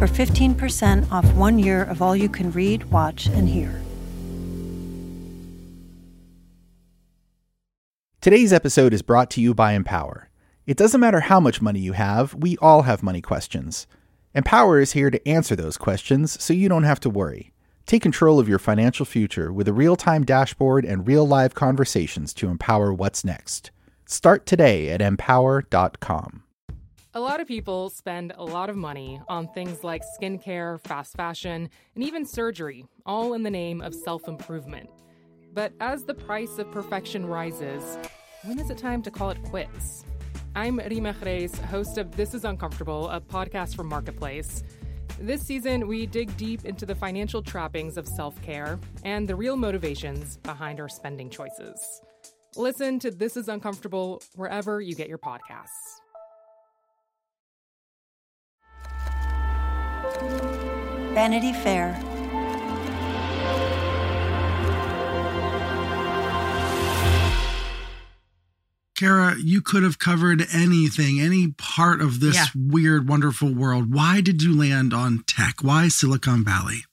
for 15% off one year of all you can read, watch, and hear. Today's episode is brought to you by Empower. It doesn't matter how much money you have, we all have money questions. Empower is here to answer those questions so you don't have to worry. Take control of your financial future with a real time dashboard and real live conversations to empower what's next. Start today at empower.com. A lot of people spend a lot of money on things like skincare, fast fashion, and even surgery, all in the name of self improvement. But as the price of perfection rises, when is it time to call it quits? I'm Reema Khrais, host of This is Uncomfortable, a podcast from Marketplace. This season, we dig deep into the financial trappings of self care and the real motivations behind our spending choices. Listen to This is Uncomfortable wherever you get your podcasts. Vanity Fair. Kara, you could have covered anything, any part of this Yeah. weird, wonderful world. Why did you land on tech? Why Silicon Valley?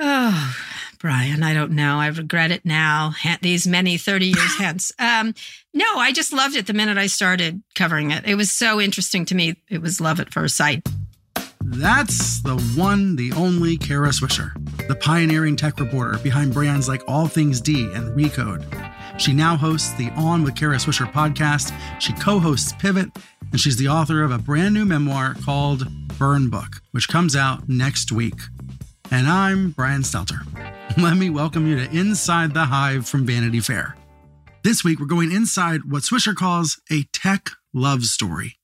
Oh, Brian, I don't know. I regret it now, these many 30 years hence. Um, no, I just loved it the minute I started covering it. It was so interesting to me. It was love at first sight. That's the one, the only Kara Swisher, the pioneering tech reporter behind brands like All Things D and Recode. She now hosts the On with Kara Swisher podcast. She co hosts Pivot, and she's the author of a brand new memoir called Burn Book, which comes out next week. And I'm Brian Stelter. Let me welcome you to Inside the Hive from Vanity Fair. This week, we're going inside what Swisher calls a tech love story.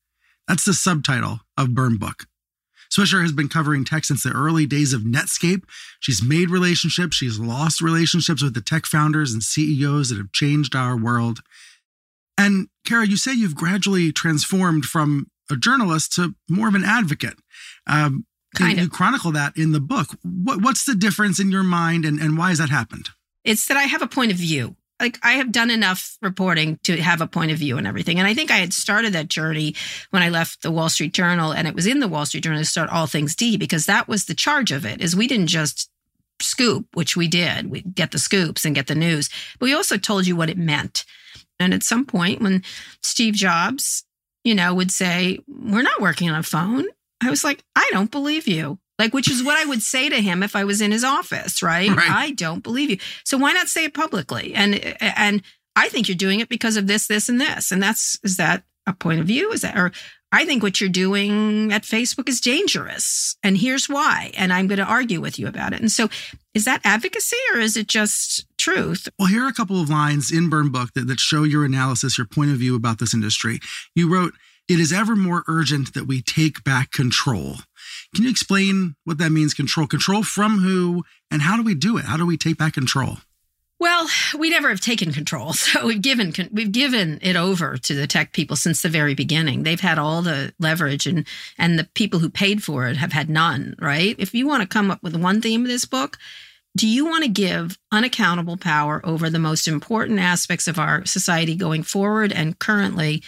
That's the subtitle of Burn Book. Swisher has been covering tech since the early days of Netscape. She's made relationships, she's lost relationships with the tech founders and CEOs that have changed our world. And Kara, you say you've gradually transformed from a journalist to more of an advocate. Um, Kind you, of. you chronicle that in the book. What, what's the difference in your mind and, and why has that happened? It's that I have a point of view. Like I have done enough reporting to have a point of view and everything. And I think I had started that journey when I left the Wall Street Journal and it was in the Wall Street Journal to start All Things D because that was the charge of it is we didn't just scoop, which we did. We get the scoops and get the news, but we also told you what it meant. And at some point when Steve Jobs, you know, would say, we're not working on a phone. I was like, I don't believe you. Like, which is what I would say to him if I was in his office, right? Right. I don't believe you. So why not say it publicly? And and I think you're doing it because of this, this, and this. And that's is that a point of view? Is that or I think what you're doing at Facebook is dangerous. And here's why. And I'm going to argue with you about it. And so is that advocacy or is it just truth? Well, here are a couple of lines in Burn Book that, that show your analysis, your point of view about this industry. You wrote, It is ever more urgent that we take back control. Can you explain what that means, control? Control from who and how do we do it? How do we take back control? Well, we never have taken control, so we've given we've given it over to the tech people since the very beginning. They've had all the leverage, and and the people who paid for it have had none. Right? If you want to come up with one theme of this book, do you want to give unaccountable power over the most important aspects of our society going forward and currently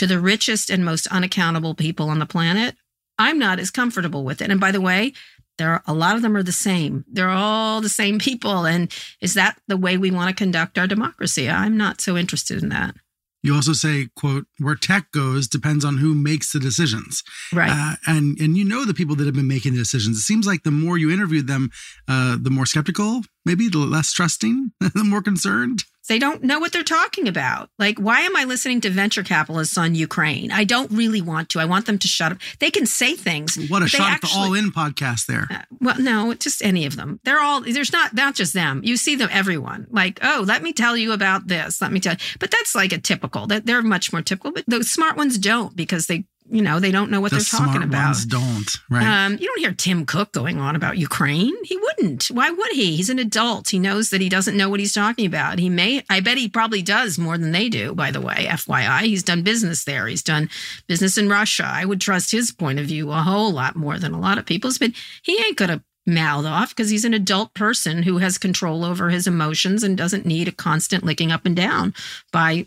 to the richest and most unaccountable people on the planet? I'm not as comfortable with it. And by the way, there are a lot of them are the same. They're all the same people. And is that the way we want to conduct our democracy? I'm not so interested in that. You also say, quote, where tech goes depends on who makes the decisions. Right. Uh, and and you know the people that have been making the decisions. It seems like the more you interviewed them, uh, the more skeptical, maybe the less trusting, the more concerned. They don't know what they're talking about. Like, why am I listening to venture capitalists on Ukraine? I don't really want to. I want them to shut up. They can say things. What a shot at the All In podcast there. Uh, well, no, just any of them. They're all, there's not, not just them. You see them, everyone. Like, oh, let me tell you about this. Let me tell you. But that's like a typical, that they're much more typical, but the smart ones don't because they you know, they don't know what the they're talking smart about. ones don't, right? Um, you don't hear Tim Cook going on about Ukraine. He wouldn't. Why would he? He's an adult. He knows that he doesn't know what he's talking about. He may, I bet he probably does more than they do, by the way, FYI. He's done business there. He's done business in Russia. I would trust his point of view a whole lot more than a lot of people's, but he ain't going to mouth off because he's an adult person who has control over his emotions and doesn't need a constant licking up and down by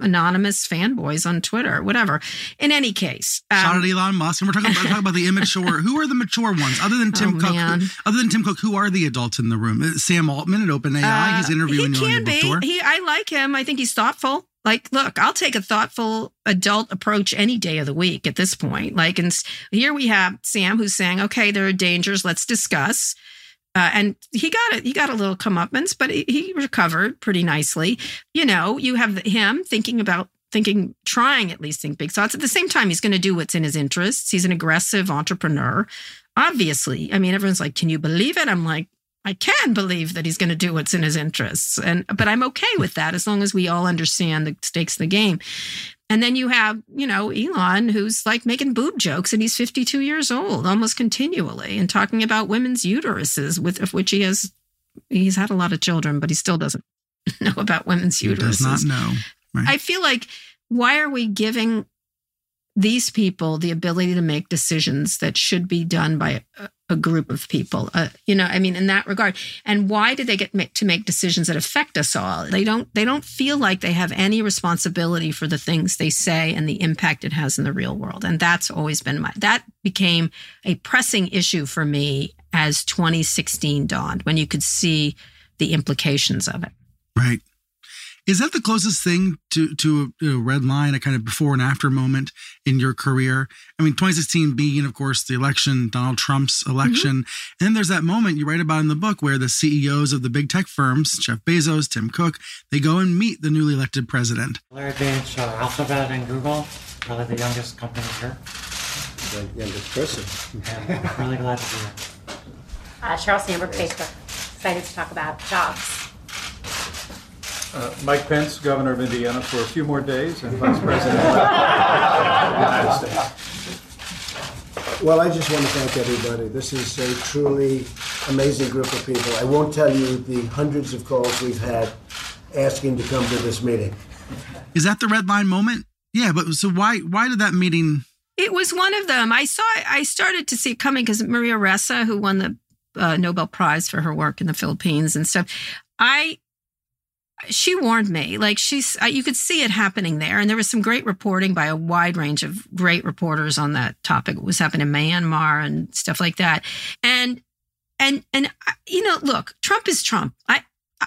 anonymous fanboys on Twitter, whatever. In any case, um, Shout out Elon Musk, and we're talking about, talking about the immature. who are the mature ones other than Tim Oh, Cook? Who, other than Tim Cook, who are the adults in the room? Uh, Sam Altman at OpenAI. he's Uh, interviewing he you on your be. He, I like him. I think he's thoughtful. Like, look, I'll take a thoughtful adult approach any day of the week at this point. Like, and here we have Sam who's saying, "Okay, there are dangers. Let's discuss." Uh, and he got it. He got a little comeuppance, but he, he recovered pretty nicely. You know, you have him thinking about thinking, trying at least think big thoughts. At the same time, he's going to do what's in his interests. He's an aggressive entrepreneur. Obviously, I mean, everyone's like, "Can you believe it?" I'm like, I can believe that he's going to do what's in his interests. And but I'm okay with that as long as we all understand the stakes of the game. And then you have, you know, Elon who's like making boob jokes and he's 52 years old almost continually and talking about women's uteruses with of which he has he's had a lot of children, but he still doesn't know about women's He uteruses. does not know. Right? I feel like why are we giving these people the ability to make decisions that should be done by a, a group of people? Uh, you know, I mean, in that regard, and why do they get ma- to make decisions that affect us all? They don't. They don't feel like they have any responsibility for the things they say and the impact it has in the real world. And that's always been my. That became a pressing issue for me as 2016 dawned, when you could see the implications of it. Right. Is that the closest thing to to a, a red line, a kind of before and after moment in your career? I mean, 2016 being, of course, the election, Donald Trump's election, and then there's that moment you write about in the book where the CEOs of the big tech firms, Jeff Bezos, Tim Cook, they go and meet the newly elected president. Larry Page, uh, Alphabet and Google, probably the youngest company here. the youngest person. And I'm really glad to be here. Uh, Sheryl Sandberg, Facebook. Excited to talk about jobs. Uh, Mike Pence, governor of Indiana, for a few more days and vice president of the United States. Well, I just want to thank everybody. This is a truly amazing group of people. I won't tell you the hundreds of calls we've had asking to come to this meeting. Is that the red line moment? Yeah, but so why why did that meeting? It was one of them. I saw. I started to see it coming because Maria Ressa, who won the uh, Nobel Prize for her work in the Philippines and stuff, I she warned me. Like she's, uh, you could see it happening there, and there was some great reporting by a wide range of great reporters on that topic. What was happening in Myanmar and stuff like that, and and and uh, you know, look, Trump is Trump. I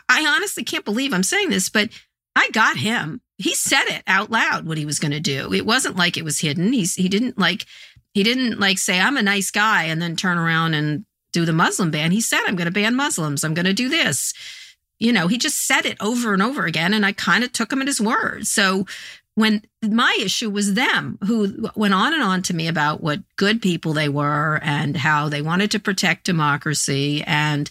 I honestly can't believe I'm saying this, but I got him. He said it out loud what he was going to do. It wasn't like it was hidden. He's he didn't like he didn't like say I'm a nice guy and then turn around and do the Muslim ban. He said I'm going to ban Muslims. I'm going to do this. You know, he just said it over and over again and I kind of took him at his word. So when my issue was them who went on and on to me about what good people they were and how they wanted to protect democracy and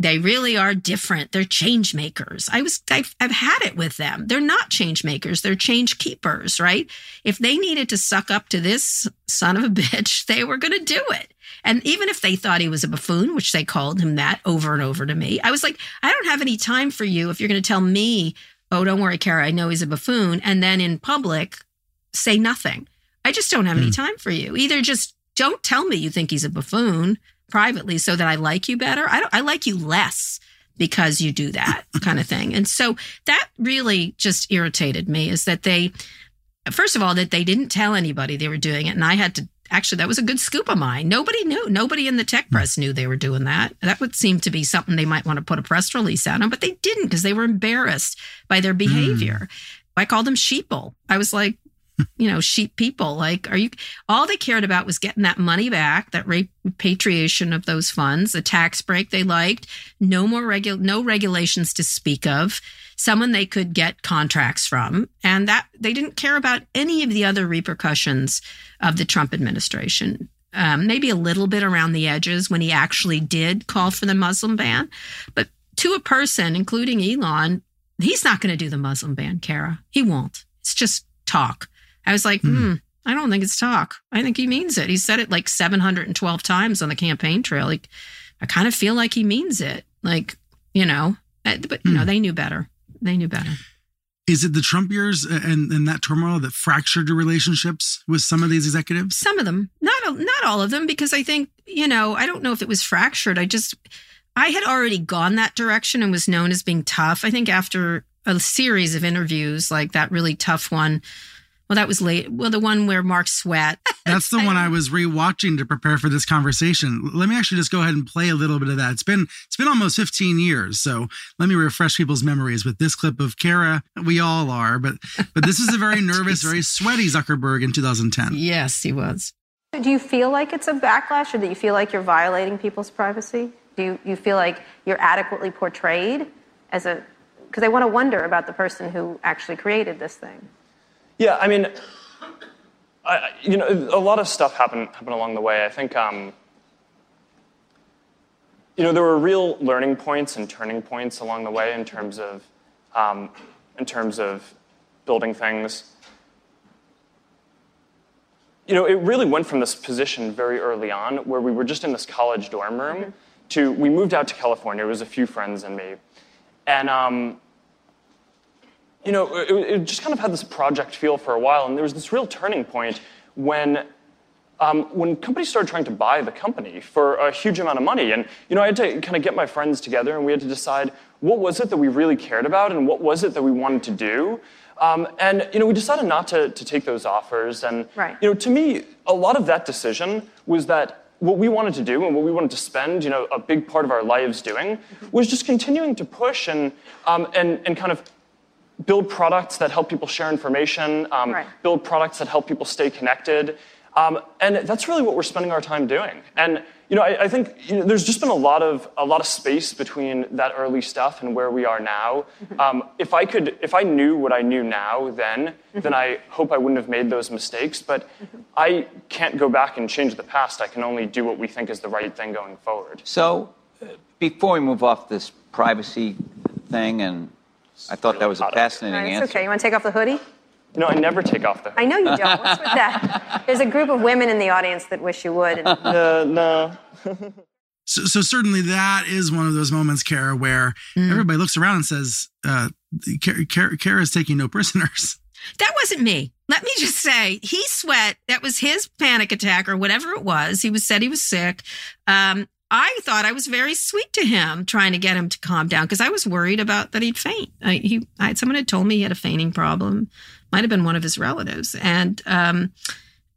they really are different. They're change makers. I was, I've, I've had it with them. They're not change makers. They're change keepers, right? If they needed to suck up to this son of a bitch, they were going to do it. And even if they thought he was a buffoon, which they called him that over and over to me, I was like, I don't have any time for you if you're going to tell me, oh, don't worry, Kara, I know he's a buffoon. And then in public, say nothing. I just don't have any hmm. time for you. Either just don't tell me you think he's a buffoon privately so that I like you better. I don't, I like you less because you do that kind of thing. And so that really just irritated me is that they, first of all, that they didn't tell anybody they were doing it. And I had to, actually, that was a good scoop of mine. Nobody knew. Nobody in the tech hmm. press knew they were doing that. That would seem to be something they might want to put a press release out on, but they didn't because they were embarrassed by their hmm. behavior. I called them sheeple. I was like, you know, sheep people. Like, are you? All they cared about was getting that money back, that repatriation of those funds, the tax break they liked, no more regu- no regulations to speak of, someone they could get contracts from, and that they didn't care about any of the other repercussions of the Trump administration. Um, maybe a little bit around the edges when he actually did call for the Muslim ban, but to a person, including Elon, he's not going to do the Muslim ban, Kara. He won't. It's just talk. I was like, hmm, I don't think it's talk. I think he means it. He said it like 712 times on the campaign trail. Like, I kind of feel like he means it. Like, you know, uh, but you know, Hmm. they knew better. They knew better. Is it the Trump years and, and that turmoil that fractured your relationships with some of these executives? Some of them, not not all of them, because I think you know, I don't know if it was fractured. I just, I had already gone that direction and was known as being tough. I think after a series of interviews, like that really tough one. Well, that was late. Well, the one where Mark Sweat. That's the one I was rewatching to prepare for this conversation. Let me actually just go ahead and play a little bit of that. It's been it's been almost 15 years, so let me refresh people's memories with this clip of Kara. We all are, but but this is a very nervous, very sweaty Zuckerberg in 2010. Yes, he was. Do you feel like it's a backlash or do you feel like you're violating people's privacy? Do you, you feel like you're adequately portrayed as a. Because I want to wonder about the person who actually created this thing. Yeah, I mean, I, you know, a lot of stuff happened happened along the way. I think, um, you know, there were real learning points and turning points along the way in terms of, um, in terms of building things. You know, it really went from this position very early on, where we were just in this college dorm room, to we moved out to California. It was a few friends and me, and. Um, you know, it, it, just kind of had this project feel for a while, and there was this real turning point when, um, when companies started trying to buy the company for a huge amount of money. And you know, I had to kind of get my friends together, and we had to decide what was it that we really cared about, and what was it that we wanted to do. Um, and you know, we decided not to, to take those offers. And Right. you know, to me, a lot of that decision was that what we wanted to do and what we wanted to spend, you know, a big part of our lives doing was just continuing to push and um, and and kind of build products that help people share information, um, Right. build products that help people stay connected. Um, and that's really what we're spending our time doing. And you know, I, I think you know, there's just been a lot of a lot of space between that early stuff and where we are now. Um, if I could, if I knew what I knew now then, then I hope I wouldn't have made those mistakes. But I can't go back and change the past. I can only do what we think is the right thing going forward. So, uh, before we move off this privacy thing, and I thought that was a fascinating All right, answer. okay. You want to take off the hoodie? You know, I never take off the. I know you don't. What's with that? There's a group of women in the audience that wish you would. And Uh, no. So, so certainly that is one of those moments, Kara, where everybody looks around and says, uh, Kara, Kara, Kara's taking no prisoners. That wasn't me. Let me just say, he sweat. That was his panic attack or whatever it was. He was said he was sick. Um, I thought I was very sweet to him, trying to get him to calm down because I was worried about that he'd faint. I, he, I, someone had told me he had a fainting problem. Might have been one of his relatives, and um,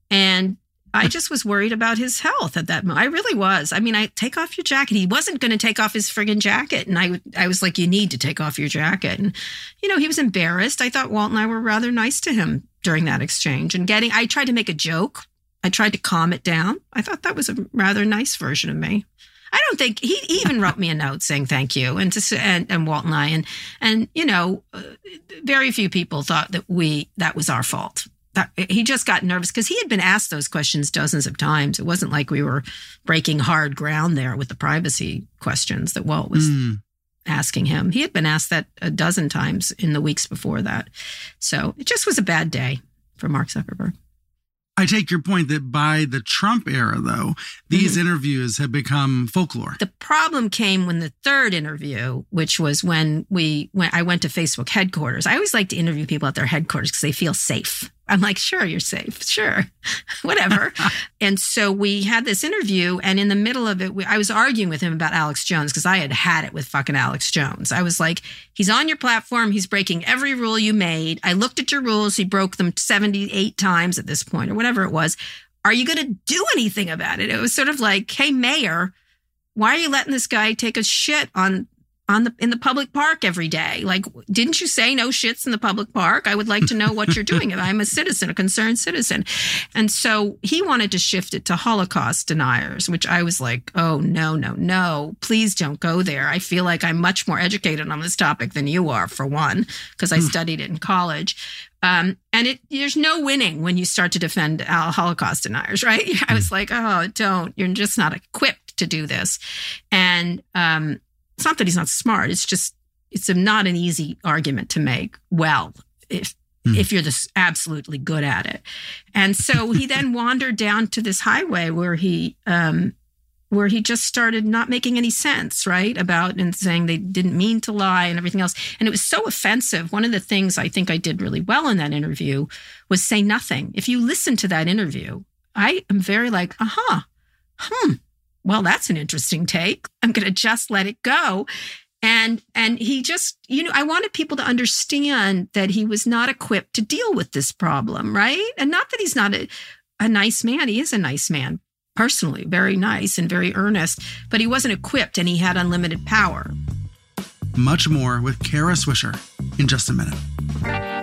and I just was worried about his health at that moment. I really was. I mean, I take off your jacket. He wasn't going to take off his friggin' jacket, and I I was like, you need to take off your jacket. And you know, he was embarrassed. I thought Walt and I were rather nice to him during that exchange and getting. I tried to make a joke. I tried to calm it down. I thought that was a rather nice version of me. I don't think he, even wrote me a note saying thank you and to and, and Walt and I and and you know uh, very few people thought that we that was our fault. That, he just got nervous because he had been asked those questions dozens of times. It wasn't like we were breaking hard ground there with the privacy questions that Walt was Mm. asking him. He had been asked that a dozen times in the weeks before that. So it just was a bad day for Mark Zuckerberg. I take your point that by the Trump era, though, these mm-hmm. interviews have become folklore. The problem came when the third interview, which was when we when I went to Facebook headquarters. I always like to interview people at their headquarters because they feel safe. I'm like, sure, you're safe, sure, whatever. and so we had this interview, and in the middle of it, we, I was arguing with him about Alex Jones because I had had it with fucking Alex Jones. I was like, he's on your platform, he's breaking every rule you made. I looked at your rules, he broke them 78 times at this point, or whatever it was. Are you going to do anything about it? It was sort of like, hey, mayor, why are you letting this guy take a shit on on the in the public park every day? Like, didn't you say no shits in the public park? I would like to know what you're doing. I'm a citizen, a concerned citizen, and so he wanted to shift it to Holocaust deniers, which I was like, oh no, no, no, please don't go there. I feel like I'm much more educated on this topic than you are, for one, because I studied it in college. Um, and it, there's no winning when you start to defend uh, Holocaust deniers, right? I was like, oh, don't. You're just not equipped to do this. And um, it's not that he's not smart. It's just it's a, not an easy argument to make. Well, if if you're this absolutely good at it. And so he then wandered down to this highway where he um where he just started not making any sense, right? About and saying they didn't mean to lie and everything else. And it was so offensive. One of the things I think I did really well in that interview was say nothing. If you listen to that interview, I am very like, uh-huh, hmm, well, that's an interesting take. I'm gonna just let it go and and he just you know i wanted people to understand that he was not equipped to deal with this problem right and not that he's not a, a nice man he is a nice man personally very nice and very earnest but he wasn't equipped and he had unlimited power Much more with Kara Swisher in just a minute.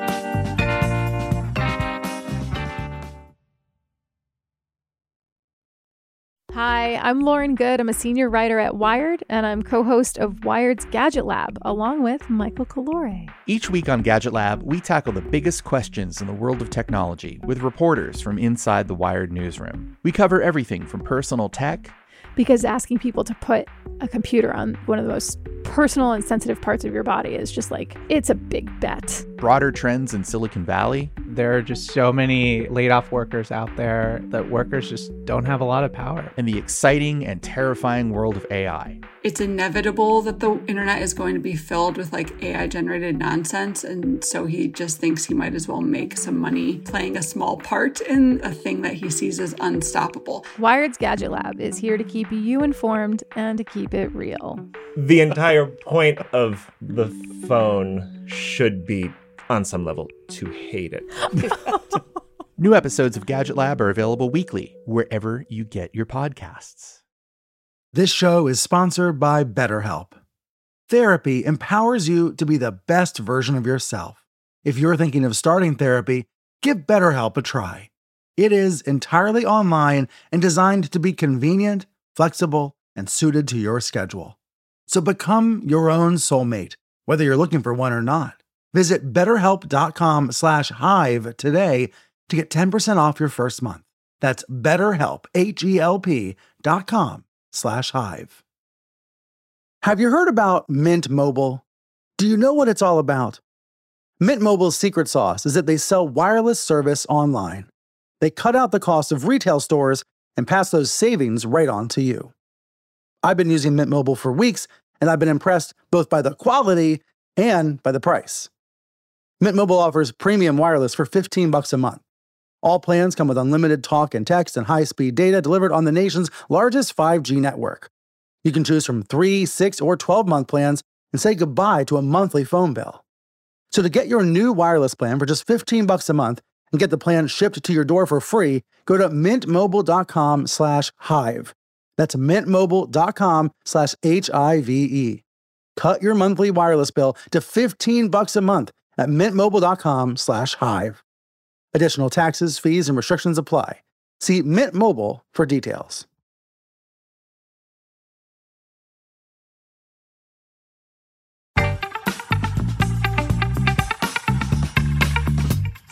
Hi, I'm Lauren Goode. I'm a senior writer at Wired, and I'm co host of Wired's Gadget Lab, along with Michael Calore. Each week on Gadget Lab, we tackle the biggest questions in the world of technology with reporters from inside the Wired newsroom. We cover everything from personal tech Because asking people to put a computer on one of the most personal and sensitive parts of your body is just like, it's a big bet. Broader trends in Silicon Valley, There are just so many laid off workers out there that workers just don't have a lot of power. and the exciting and terrifying world of AI. it's inevitable that the internet is going to be filled with like AI generated nonsense. And so he just thinks he might as well make some money playing a small part in a thing that he sees as unstoppable. Wired's Gadget Lab is here to keep you informed and to keep it real. The entire point of the phone should be, on some level, to hate it. New episodes of Gadget Lab are available weekly wherever you get your podcasts. This show is sponsored by BetterHelp. Therapy empowers you to be the best version of yourself. If you're thinking of starting therapy, give BetterHelp a try. It is entirely online and designed to be convenient, flexible, and suited to your schedule. So become your own soulmate, whether you're looking for one or not. Visit betterhelp.com slash hive today to get 10% off your first month. That's betterhelp, H-E-L-P dot slash hive. Have you heard about Mint Mobile? Do you know what it's all about? Mint Mobile's secret sauce is that they sell wireless service online. They cut out the cost of retail stores and pass those savings right on to you. I've been using Mint Mobile for weeks, and I've been impressed both by the quality and by the price. Mint Mobile offers premium wireless for 15 bucks a month. All plans come with unlimited talk and text and high-speed data delivered on the nation's largest 5G network. You can choose from 3, 6, or 12-month plans and say goodbye to a monthly phone bill. So to get your new wireless plan for just 15 bucks a month and get the plan shipped to your door for free, go to mintmobile.com slash hive. That's mintmobile.com slash H-I-V-E. Cut your monthly wireless bill to 15 bucks a month at mintmobile.com slash hive. Additional taxes, fees, and restrictions apply. See Mint Mobile for details.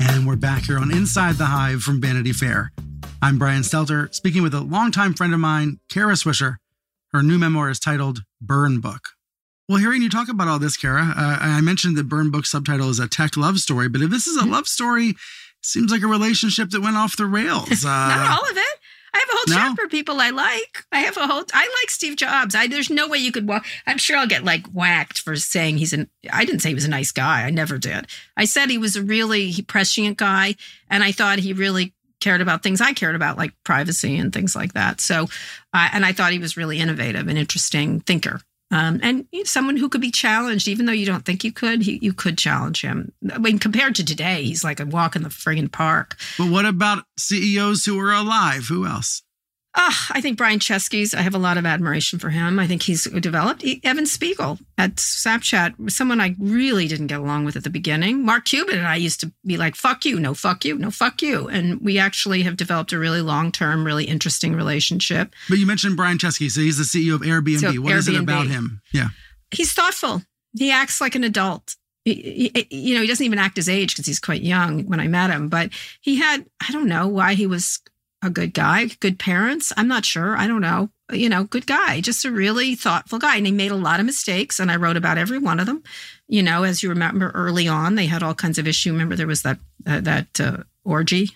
And we're back here on Inside the Hive from Vanity Fair. I'm Brian Stelter, speaking with a longtime friend of mine, Kara Swisher. Her new memoir is titled Burn Book. Well, hearing you talk about all this, Kara, uh, I mentioned the Burn Book subtitle is a tech love story, but if this is a love story, seems like a relationship that went off the rails. Uh, not all of it I have a whole No? chapter of people I like. I have a whole. I like Steve Jobs. I there's no way you could walk. I'm sure I'll get like whacked for saying he's an. I didn't say he was a nice guy. I never did. I said he was a really he prescient guy, and I thought he really cared about things I cared about, like privacy and things like that. So, uh, and I thought he was really innovative and interesting thinker. Um, and you know, someone who could be challenged, even though you don't think you could, he, you could challenge him. I mean, compared to today, he's like a walk in the friggin' park. But what about CEOs who are alive? Who else? Ah, I think Brian Chesky's. I have a lot of admiration for him. I think he's developed. Evan Spiegel at Snapchat, someone I really didn't get along with at the beginning. Mark Cuban and I used to be like, "Fuck you, no, fuck you, no, fuck you," and we actually have developed a really long-term, really interesting relationship. But you mentioned Brian Chesky, so he's the CEO of Airbnb. So what is it about him? Yeah. He's thoughtful. He acts like an adult. He- he- you know, he doesn't even act his age because he's quite young when I met him. But he had, I don't know why he was a good guy, good parents. I'm not sure. I don't know. you know, good guy, just a really thoughtful guy. And he made a lot of mistakes, and I wrote about every one of them. You know, as you remember early on, they had all kinds of issue. Remember, there was that uh, that uh, orgy.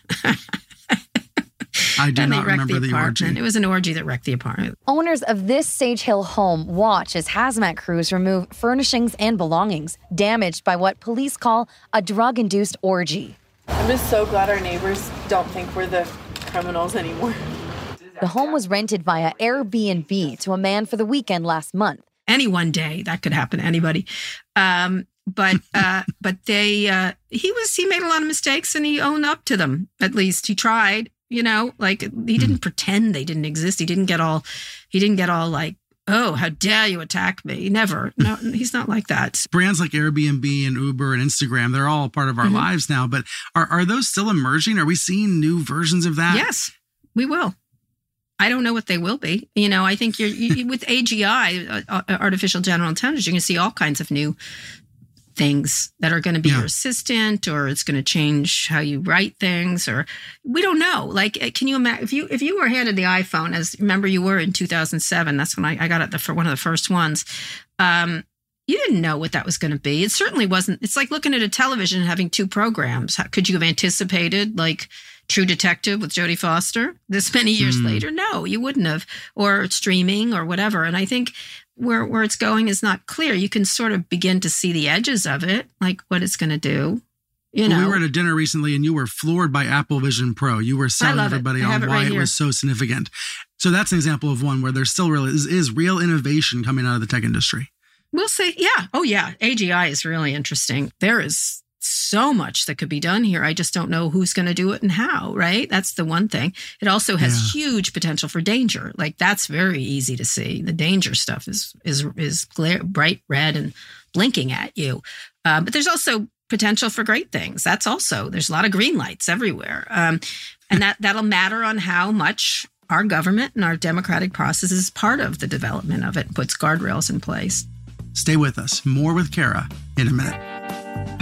I do not remember the apartment. orgy. It was an orgy that wrecked the apartment. Owners of this Sage Hill home watch as hazmat crews remove furnishings and belongings damaged by what police call a drug induced orgy. I'm just so glad our neighbors don't think we're the criminals anymore. The home was rented via Airbnb to a man for the weekend last month. Any one day that could happen to anybody. Um, but uh, but they uh, he was he made a lot of mistakes and he owned up to them. At least he tried. You know, like he didn't pretend they didn't exist. He didn't get all he didn't get all like, oh, how dare you attack me? Never. No, he's not like that. Brands like Airbnb and Uber and Instagram, they're all part of our Mhm. lives now. But are, are those still emerging? Are we seeing new versions of that? Yes, we will. I don't know what they will be. You know, I think you're you, with AGI, uh, uh, artificial general intelligence, you're going to see all kinds of new things that are going to be your assistant, or it's going to change how you write things, or we don't know. Like, uh, can you imagine if you if you were handed the iPhone, as remember you were in 2007? That's when I, I got it the, for one of the first ones. Um, you didn't know what that was going to be. It certainly wasn't. It's like looking at a television and having two programs. How, could you have anticipated like True Detective with Jodie Foster this many years Hmm. later? No, you wouldn't have. Or streaming or whatever. And I think where where it's going is not clear. You can sort of begin to see the edges of it, like what it's going to do. You Well, know, we were at a dinner recently and you were floored by Apple Vision Pro. You were selling everybody on it why right it was so significant. So that's an example of one where there's still real is, is real innovation coming out of the tech industry. We'll see. Yeah. Oh, yeah. AGI is really interesting. There is so much that could be done here. I just don't know who's going to do it and how, right? That's the one thing. It also has huge potential for danger. Like that's very easy to see. The danger stuff is is is glare, bright red and blinking at you. Uh, but there's also potential for great things. That's also there's a lot of green lights everywhere, um, and that that'll matter on how much our government and our democratic process is part of the development of it. Puts guardrails in place. Stay with us. More with Kara in a minute.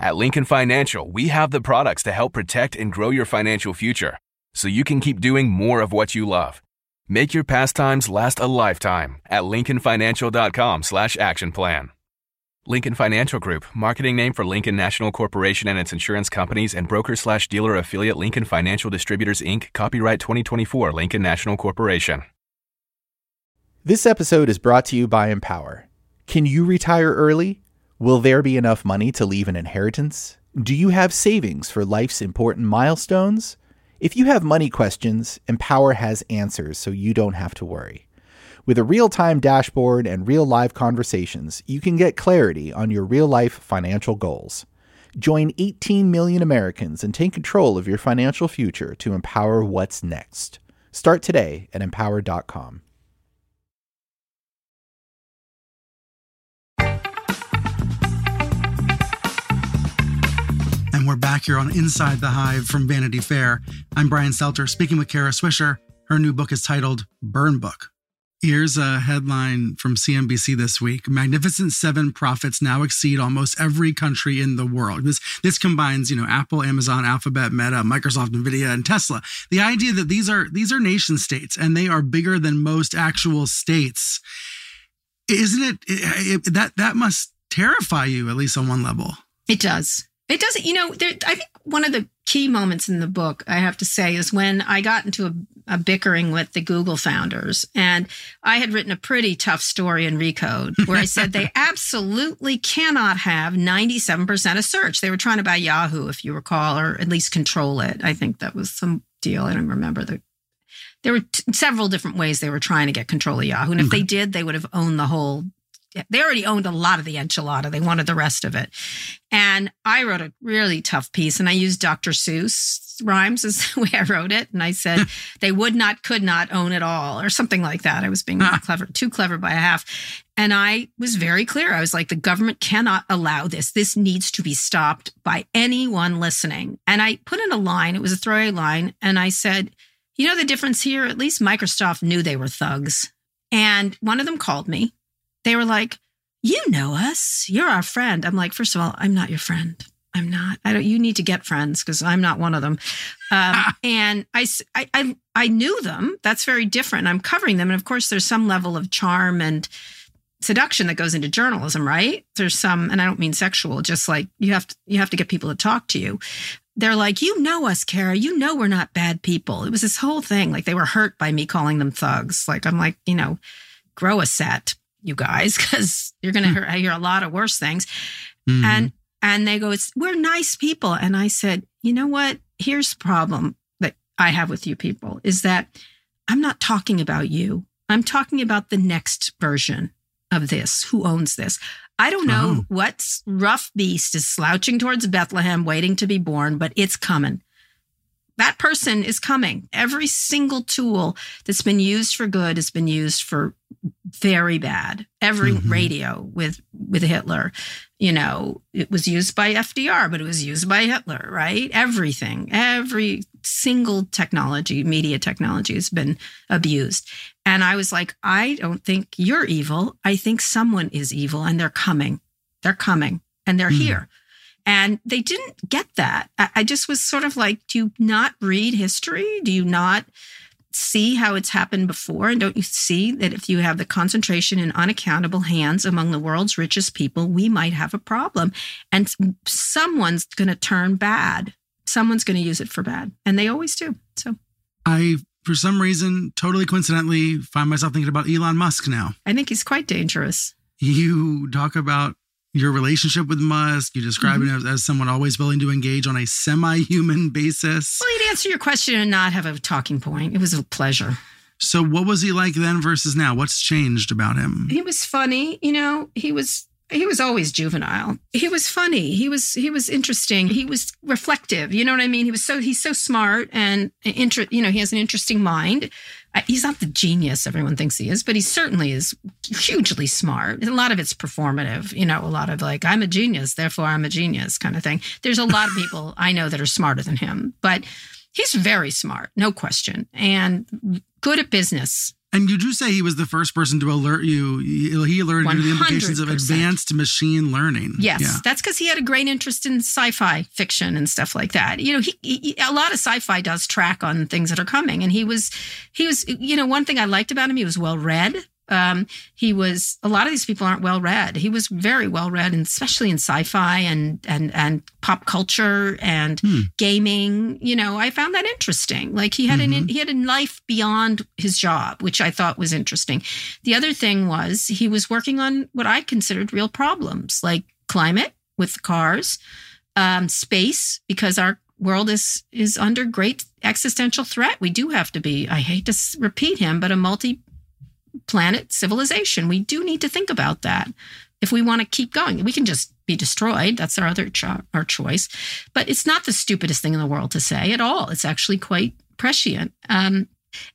At Lincoln Financial, we have the products to help protect and grow your financial future so you can keep doing more of what you love. Make your pastimes last a lifetime at lincolnfinancial.com slash action plan. Lincoln Financial Group, marketing name for Lincoln National Corporation and its insurance companies and broker slash dealer affiliate Lincoln Financial Distributors, Inc., copyright 2024 Lincoln National Corporation. This episode is brought to you by Empower. Can you retire early? Will there be enough money to leave an inheritance? Do you have savings for life's important milestones? If you have money questions, Empower has answers so you don't have to worry. With a real time dashboard and real live conversations, you can get clarity on your real life financial goals. Join 18 million Americans and take control of your financial future to empower what's next. Start today at empower.com. we're back here on Inside the Hive from Vanity Fair. I'm Brian Stelter speaking with Kara Swisher. Her new book is titled Burn Book. Here's a headline from CNBC this week. Magnificent Seven profits now exceed almost every country in the world. This this combines, you know, Apple, Amazon, Alphabet, Meta, Microsoft, Nvidia, and Tesla. The idea that these are these are nation states and they are bigger than most actual states. Isn't it, it, it that that must terrify you at least on one level? It does. It doesn't, you know, there, I think one of the key moments in the book, I have to say, is when I got into a, a bickering with the Google founders. And I had written a pretty tough story in Recode where I said they absolutely cannot have 97% of search. They were trying to buy Yahoo, if you recall, or at least control it. I think that was some deal. I don't remember the there were t- several different ways they were trying to get control of Yahoo. And if they mm-hmm. did, they would have owned the whole. They already owned a lot of the enchilada. They wanted the rest of it. And I wrote a really tough piece and I used Dr. Seuss rhymes as the way I wrote it. And I said hmm. they would not, could not own it all or something like that. I was being ah. clever, too clever by a half. And I was very clear. I was like, the government cannot allow this. This needs to be stopped by anyone listening. And I put in a line, it was a throwaway line. And I said, you know the difference here? At least Microsoft knew they were thugs. And one of them called me. They were like, You know us. You're our friend. I'm like, First of all, I'm not your friend. I'm not. I don't. You need to get friends because I'm not one of them. Um, and I, I, I, knew them. That's very different. I'm covering them, and of course, there's some level of charm and seduction that goes into journalism, right? There's some, and I don't mean sexual. Just like you have to, you have to get people to talk to you they're like, you know us, Kara. You know we're not bad people. It was this whole thing. Like they were hurt by me calling them thugs. Like I'm like, you know, grow a set, you guys, because you're gonna hear, hear a lot of worse things. Mm-hmm. And and they go, it's we're nice people. And I said, you know what? Here's the problem that I have with you people is that I'm not talking about you. I'm talking about the next version of this. Who owns this? I don't know Oh. what rough beast is slouching towards Bethlehem waiting to be born, but it's coming. That person is coming. Every single tool that's been used for good has been used for very bad. Every Mhm. radio with with Hitler, you know, it was used by FDR, but it was used by Hitler, right? Everything, every single technology, media technology has been abused. And I was like, I don't think you're evil. I think someone is evil and they're coming. They're coming and they're here. And they didn't get that. I, I just was sort of like, do you not read history? Do you not see how it's happened before? And don't you see that if you have the concentration in unaccountable hands among the world's richest people, we might have a problem? And someone's going to turn bad. Someone's going to use it for bad. And they always do. So I, for some reason, totally coincidentally, find myself thinking about Elon Musk now. I think he's quite dangerous. You talk about your relationship with Musk. You describe Mhm. him as, as someone always willing to engage on a semi human basis. Well, he'd answer your question and not have a talking point. It was a pleasure. So, what was he like then versus now? What's changed about him? He was funny, you know, he was he was always juvenile. He was funny. He was he was interesting. He was reflective. You know what I mean? He was so he's so smart and inter, you know, he has an interesting mind. He's not the genius everyone thinks he is, but he certainly is hugely smart. A lot of it's performative, you know, a lot of like, I'm a genius, therefore I'm a genius kind of thing. There's a lot of people I know that are smarter than him, but he's very smart, no question, and good at business. And you do say he was the first person to alert you. He alerted you to the implications of advanced machine learning. Yes, Yeah. that's because he had a great interest in sci-fi fiction and stuff like that. You know, he, he a lot of sci-fi does track on things that are coming, and he was he was you know one thing I liked about him he was well read. Um, he was a lot of these people aren't well read. He was very well read, and especially in sci-fi and and and pop culture and gaming. You know, I found that interesting. Like he had an he had a life beyond his job, which I thought was interesting. The other thing was he was working on what I considered real problems, like climate with cars, um, space because our world is is under great existential threat. We do have to be. I hate to repeat him, but a multi planet civilization. We do need to think about that if we want to keep going. We can just be destroyed. That's our other cho- our choice. But it's not the stupidest thing in the world to say at all. It's actually quite prescient. Um,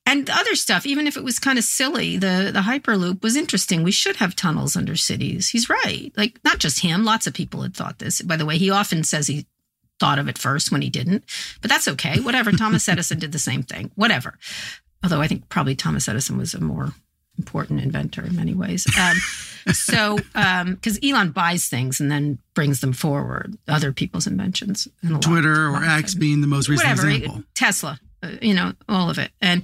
and the other stuff, even if it was kind of silly, the the hyperloop was interesting. We should have tunnels under cities. He's right. Like not just him. Lots of people had thought this. By the way, he often says he thought of it first when he didn't. But that's okay. Whatever. Thomas Edison did the same thing. Whatever. Although I think probably Thomas Edison was a more important inventor in many ways. Um, so, because Elon buys things and then brings them forward, other people's inventions. in Twitter or X being the most recent whatever example. Tesla, uh, you know, all of it, and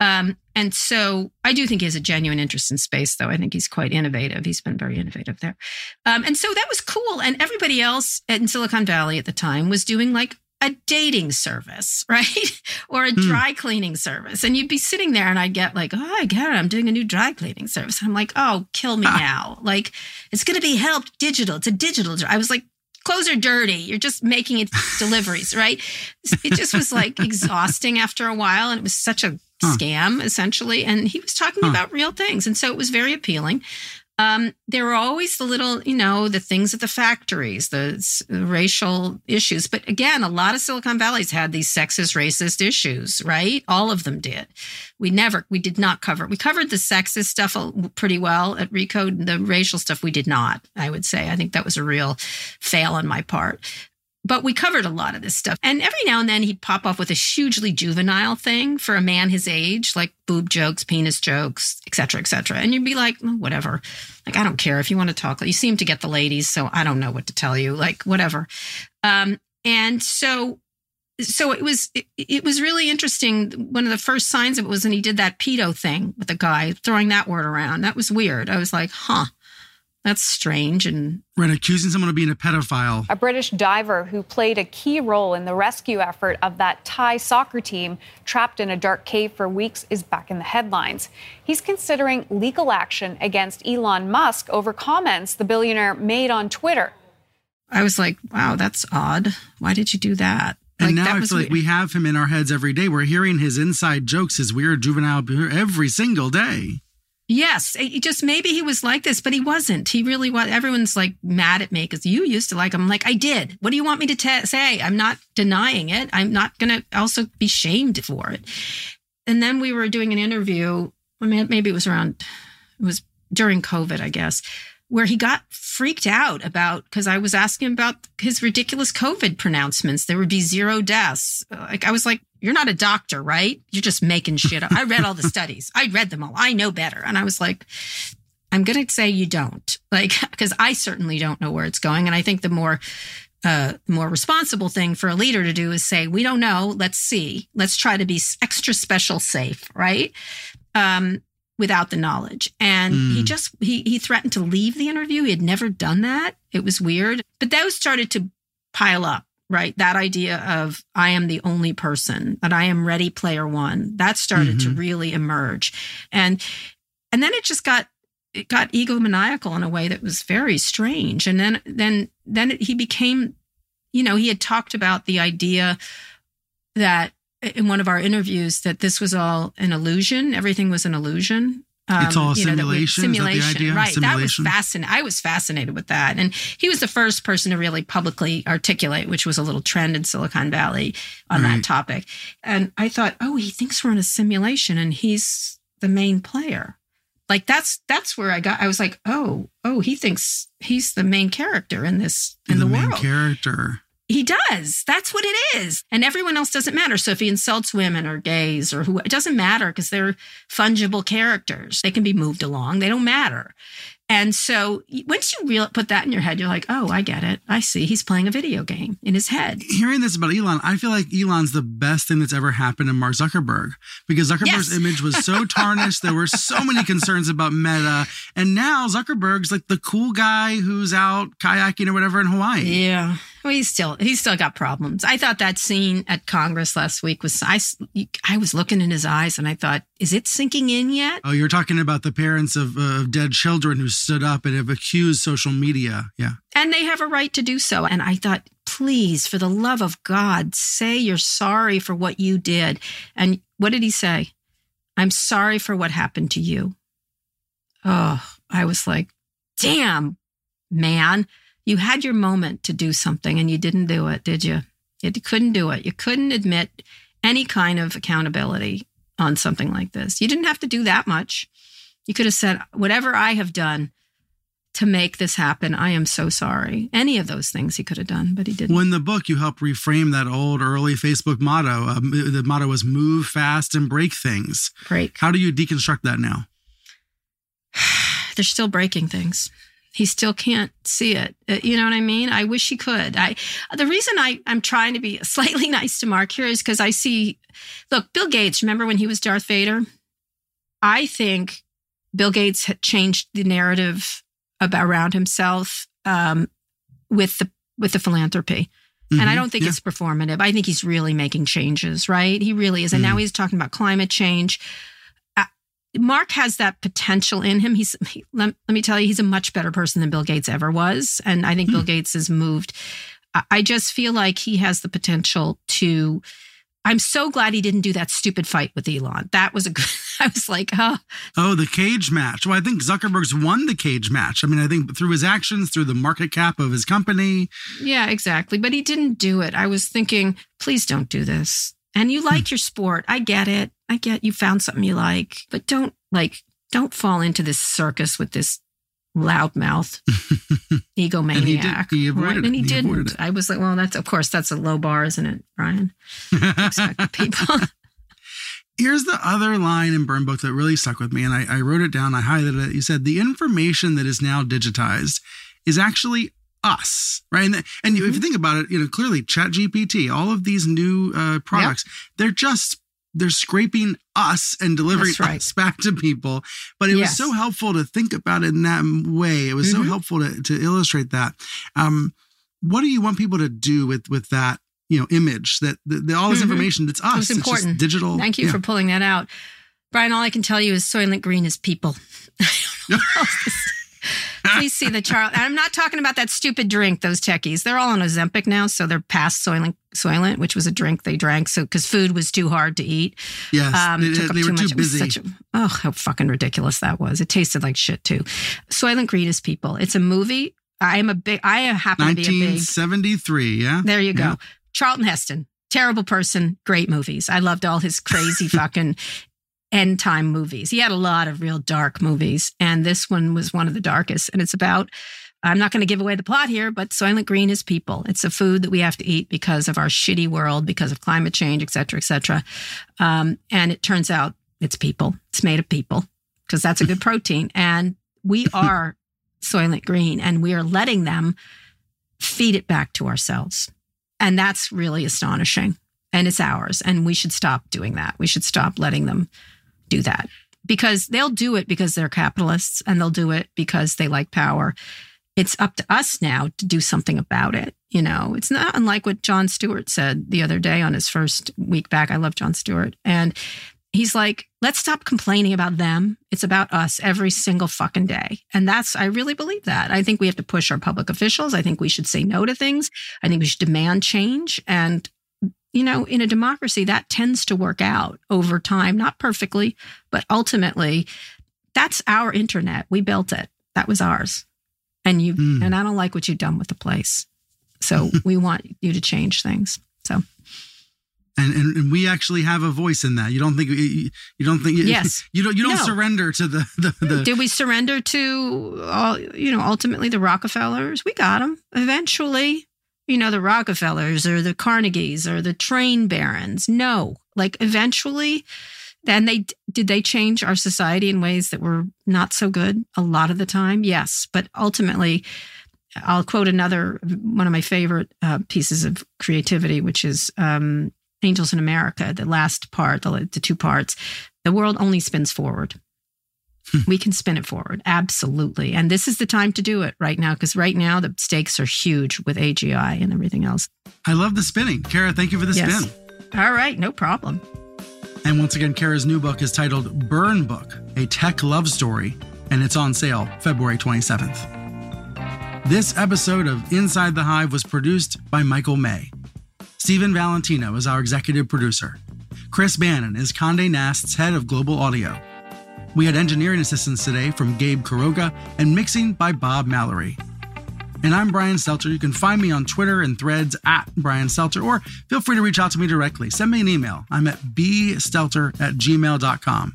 um, and so I do think he has a genuine interest in space, though. I think he's quite innovative. He's been very innovative there. Um, and so that was cool. And everybody else in Silicon Valley at the time was doing like a dating service, right? or a hmm. dry cleaning service. And you'd be sitting there and I'd get like, oh, I get it. I'm doing a new dry cleaning service. I'm like, oh, kill me now. Like, it's going to be helped digital. It's a digital. I was like, clothes are dirty. You're just making it deliveries, right? It just was like exhausting after a while. And it was such a scam, essentially. And he was talking about real things. And so it was very appealing. Um, there were always the little, you know, the things at the factories, the racial issues. But again, a lot of Silicon Valley's had these sexist, racist issues, right? All of them did. We never, we did not cover. We covered the sexist stuff pretty well at Recode. The racial stuff we did not. I would say. I think that was a real fail on my part. But we covered a lot of this stuff. And every now and then he'd pop off with a hugely juvenile thing for a man his age, like boob jokes, penis jokes, et cetera, et cetera. And you'd be like, "Oh, whatever. Like, I don't care if you want to talk. You seem to get the ladies, so I don't know what to tell you. Like, whatever. Um, and so so it was it, it was really interesting. One of the first signs of it was when he did that pedo thing with the guy throwing that word around. That was weird. I was like, huh, that's strange. And Right, accusing someone of being a pedophile. A British diver who played a key role in the rescue effort of that Thai soccer team trapped in a dark cave for weeks is back in the headlines. He's considering legal action against Elon Musk over comments the billionaire made on Twitter. I was like, wow, that's odd. Why did you do that? And Like, now that I was feel like weird. we have him in our heads every day. We're hearing his inside jokes, his weird juvenile behavior every single day. Yes, it just maybe he was like this, but he wasn't. He really was. Everyone's like mad at me because you used to like him. I'm like, I did. What do you want me to say? I'm not denying it. I'm not going to also be shamed for it. And then we were doing an interview. I mean, maybe it was around, it was during COVID, I guess, where he got freaked out about because I was asking about his ridiculous COVID pronouncements. There would be zero deaths. Like I was like, "You're not a doctor, right? You're just making shit up." I read all the studies. I read them all. I know better. And I was like, "I'm going to say you don't." Like because I certainly don't know where it's going. And I think the more uh, more responsible thing for a leader to do is say, "We don't know. Let's see. Let's try to be extra special safe." Right. Um, without the knowledge. And he Mm. just he he threatened to leave the interview. He had never done that. It was weird. But those started to pile up, right? That idea of I am the only person, that I am ready player one. That started to Mhm. really emerge. And and then it just got it got egomaniacal in a way that was very strange. And then then then he became, you know, he had talked about the idea that in one of our interviews that this was all an illusion. Everything was an illusion. Um, it's all a you know, that we- simulation? That simulation, right? Simulation? That was fascinating. I was fascinated with that, and he was the first person to really publicly articulate, which was a little trend in Silicon Valley on Right. that topic. And I thought, oh, he thinks we're in a simulation, and he's the main player. Like that's that's where I got. I was like, oh, oh, he thinks he's the main character in this in the, the, main world. character. He does. That's what it is. And everyone else doesn't matter. So if he insults women or gays or who, it doesn't matter because they're fungible characters. They can be moved along. They don't matter. And so once you real put that in your head, you're like, oh, I get it. I see. He's playing a video game in his head. Hearing this about Elon, I feel like Elon's the best thing that's ever happened to Mark Zuckerberg because Zuckerberg's Yes. image was so tarnished. there were so many concerns about Meta. And now Zuckerberg's like the cool guy who's out kayaking or whatever in Hawaii. Yeah. Well, he's still he's still got problems. I thought that scene at Congress last week was I I was looking in his eyes and I thought, is it sinking in yet? Oh, you're talking about the parents of uh, dead children who stood up and have accused social media. Yeah. And they have a right to do so. And I thought, please, for the love of God, say you're sorry for what you did. And what did he say? I'm sorry for what happened to you. Oh, I was like, damn, man, you had your moment to do something and you didn't do it, did you? You couldn't do it. You couldn't admit any kind of accountability on something like this. You didn't have to do that much. You could have said, whatever I have done to make this happen, I am so sorry. Any of those things he could have done, but he didn't. Well, in the book, you help reframe that old early Facebook motto. Um, the motto was move fast and break things. Break. How do you deconstruct that now? They're still breaking things. He still can't see it. Uh, You know what I mean? I wish he could. I the reason I I'm trying to be slightly nice to Mark here is because I see. Look, Bill Gates. Remember when he was Darth Vader? I think Bill Gates had changed the narrative about around himself um, with the with the philanthropy. And I Mhm, don't think yeah. it's performative. I think he's really making changes, right? He really is. And now he's talking about climate change. Mark has that potential in him. He's he, let, let me tell you, he's a much better person than Bill Gates ever was. And I think hmm. Bill Gates has moved. I, I just feel like he has the potential to. I'm so glad he didn't do that stupid fight with Elon. That was a good. I was like, oh, Oh, the cage match. Well, I think Zuckerberg's won the cage match. I mean, I think through his actions, through the market cap of his company. Yeah, exactly. But he didn't do it. I was thinking, please don't do this. And you like hmm. your sport. I get it. I get you found something you like, but don't like don't fall into this circus with this loudmouth egomaniac. And he avoided right? it. And he, He didn't. it. I was like, well, that's of course that's a low bar, isn't it, Brian? Expect people. Here's the other line in Burn Book that really stuck with me, and I, I wrote it down. I highlighted it. You said the information that is now digitized is actually us, right? And, and if Mm-hmm. you think about it, you know clearly ChatGPT, all of these new uh, products, they're just they're scraping us and delivering right. us back to people. But it was so helpful to think about it in that way. It was so Mhm. helpful to, to illustrate that. Um, what do you want people to do with with that? You know, image that, that, that all this Mhm. information that's us. It It's important. digital. Thank you Yeah. for pulling that out. Brian, all I can tell you is Soylent Green is people. Please see the chart. I'm not talking about that stupid drink, those techies. They're all on Ozempic now, so they're past Soylent, Soylent which was a drink they drank so because food was too hard to eat. Yes, Um, they- took up they were too much. It was busy. such a- oh, how fucking ridiculous that was. It tasted like shit too. Soylent Green is people. It's a movie. I am a big, I happen to be a big 1973, yeah? there you go. Yeah. Charlton Heston, terrible person, great movies. I loved all his crazy fucking end time movies. He had a lot of real dark movies, and this one was one of the darkest. And it's about, I'm not going to give away the plot here, but Soylent Green is people. It's a food that we have to eat because of our shitty world, because of climate change, et cetera, et cetera. Um, and it turns out it's people. It's made of people because that's a good protein. And we are Soylent Green, and we are letting them feed it back to ourselves. And that's really astonishing. And it's ours. And we should stop doing that. We should stop letting them do that because they'll do it because they're capitalists and they'll do it because they like power. It's up to us now to do something about it. You know, it's not unlike what Jon Stewart said the other day on his first week back. I love Jon Stewart. And he's like, let's stop complaining about them. It's about us every single fucking day. And that's, I really believe that. I think we have to push our public officials. I think we should say no to things. I think we should demand change. And, you know, in a democracy, that tends to work out over time, not perfectly, but ultimately, that's our internet. We built it. That was ours. And you, hmm. and I don't like what you've done with the place. So we want you to change things. So and, and and we actually have a voice in that. You don't think you, you don't think Yes. you don't you don't No. surrender to the the, the Did we surrender to, all, you know, ultimately the Rockefellers? We got them eventually. You know, the Rockefellers or the Carnegies or the train barons. No, like eventually. Then they did they change our society in ways that were not so good a lot of the time. Yes, but ultimately, I'll quote another one of my favorite uh, pieces of creativity, which is um, "Angels in America." The last part, the, the two parts. The world only spins forward we can spin it forward absolutely and this is the time to do it right now because right now the stakes are huge with agi and everything else I love the spinning. Kara, thank you for the Yes. spin. all right no problem And once again, Kara's new book is titled Burn Book, a tech love story, and it's on sale February 27th. This episode of Inside the Hive was produced by Michael May. Stephen Valentino is our executive producer. Chris Bannon is Conde Nast's head of global audio. We had engineering assistance today from Gabe Kuroga and mixing by Bob Mallory. And I'm Brian Stelter. You can find me on Twitter and threads at Brian Stelter, or feel free to reach out to me directly. Send me an email. I'm at bstelter at gmail.com.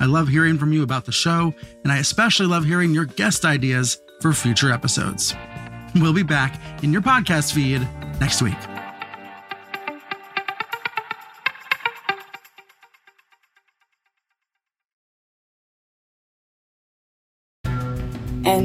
I love hearing from you about the show, and I especially love hearing your guest ideas for future episodes. We'll be back in your podcast feed next week.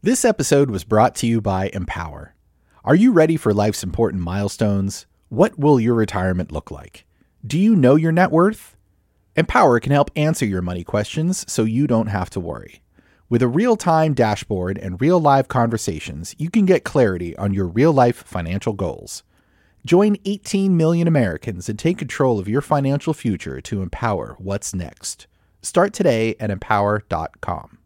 This episode was brought to you by Empower. Are you ready for life's important milestones? What will your retirement look like? Do you know your net worth? Empower can help answer your money questions so you don't have to worry. With a real time dashboard and real live conversations, you can get clarity on your real life financial goals. Join 18 million Americans and take control of your financial future to empower what's next. Start today at empower.com.